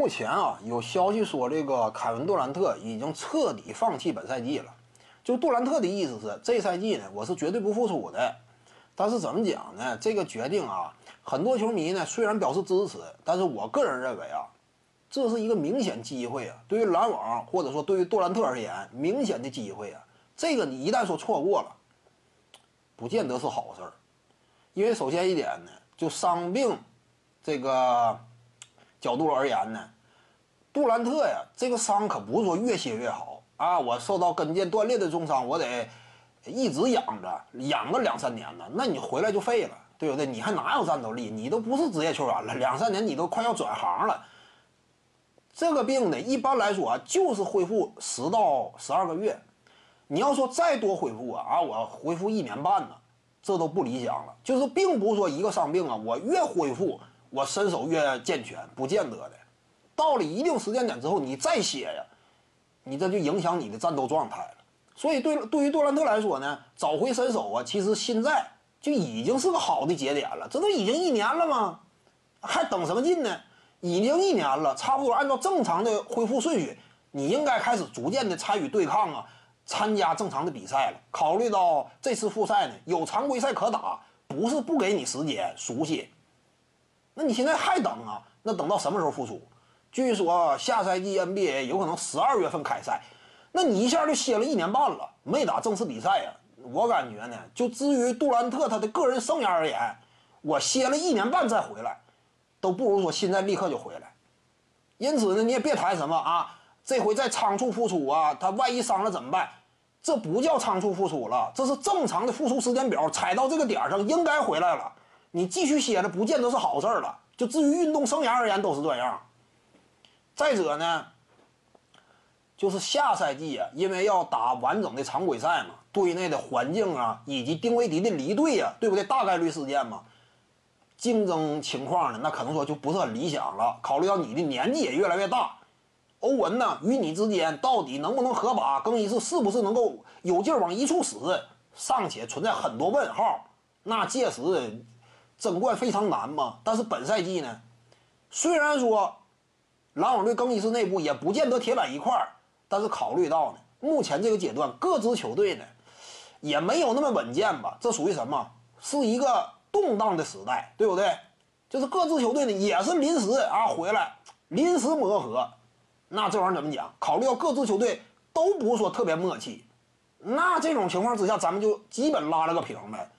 目前啊，有消息说这个凯文杜兰特已经彻底放弃本赛季了。就杜兰特的意思是，这赛季呢，我是绝对不复出的。但是怎么讲呢？这个决定啊，很多球迷呢虽然表示支持，但是我个人认为啊，这是一个明显机会啊。对于篮网或者说对于杜兰特而言，明显的机会啊。这个你一旦说错过了，不见得是好事儿。因为首先一点呢，就伤病这个。角度而言呢，杜兰特呀，这个伤可不是说越歇越好啊！我受到跟腱断裂的重伤，我得一直养着，养个两三年呢，那你回来就废了，对不对？你还哪有战斗力？你都不是职业球员了，两三年你都快要转行了。这个病呢，一般来说啊，就是恢复十到十二个月。你要说再多恢复啊，啊，我恢复一年半呢，这都不理想了。就是并不是说一个伤病啊，我越恢复。我身手越健全，不见得的。到了一定时间点之后，你再歇呀，你这就影响你的战斗状态了。所以，对对于杜兰特来说呢，找回身手啊，其实现在就已经是个好的节点了。这都已经一年了吗？还等什么劲呢？已经一年了，差不多按照正常的恢复顺序，你应该开始逐渐的参与对抗啊，参加正常的比赛了。考虑到这次复赛呢，有常规赛可打，不是不给你时间熟悉。那你现在还等啊？那等到什么时候复出？据说下赛季 NBA 有可能十二月份开赛，那你一下就歇了一年半了，没打正式比赛呀？我感觉呢，就至于杜兰特他的个人生涯而言，我歇了一年半再回来，都不如说现在立刻就回来。因此呢，你也别谈什么啊，这回再仓促复出啊，他万一伤了怎么办？这不叫仓促复出了，这是正常的复出时间表，踩到这个点上应该回来了。你继续歇着，不见得是好事儿了。就至于运动生涯而言，都是这样。再者呢，就是下赛季啊，因为要打完整的常规赛嘛，队内的环境啊，以及丁威迪的离队呀，对不对？大概率事件嘛，竞争情况呢，那可能说就不是很理想了。考虑到你的年纪也越来越大，欧文呢与你之间到底能不能合把，更衣室是不是能够有劲儿往一处使，尚且存在很多问号。那届时。争冠非常难嘛，但是本赛季呢，虽然说篮网队更衣室内部也不见得铁板一块儿，但是考虑到呢，目前这个阶段各支球队呢也没有那么稳健吧，这属于什么？是一个动荡的时代，对不对？就是各支球队呢也是临时啊回来，临时磨合，那这玩意儿怎么讲？考虑到各支球队都不是说特别默契，那这种情况之下，咱们就基本拉了个平呗，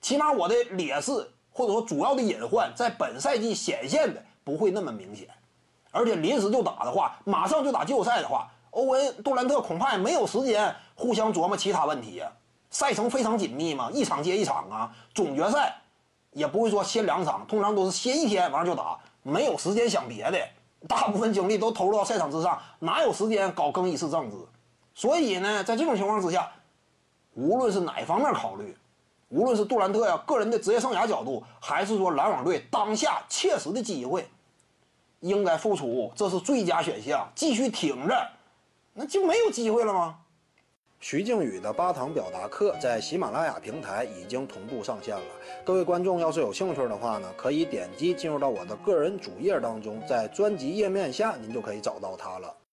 起码我的劣势。或者说主要的隐患在本赛季显现的不会那么明显，而且临时就打的话，马上就打季后赛的话，欧文杜兰特恐怕也没有时间互相琢磨其他问题呀。赛程非常紧密嘛，一场接一场啊。总决赛也不会说歇两场，通常都是歇一天完了就打，没有时间想别的，大部分精力都投入到赛场之上，哪有时间搞更衣室政治？所以呢，在这种情况之下，无论是哪方面考虑。无论是杜兰特呀个人的职业生涯角度，还是说篮网队当下切实的机会，应该复出，这是最佳选项。继续挺着，那就没有机会了吗？徐静宇的八堂表达课在喜马拉雅平台已经同步上线了。各位观众要是有兴趣的话呢，可以点击进入到我的个人主页当中，在专辑页面下您就可以找到它了。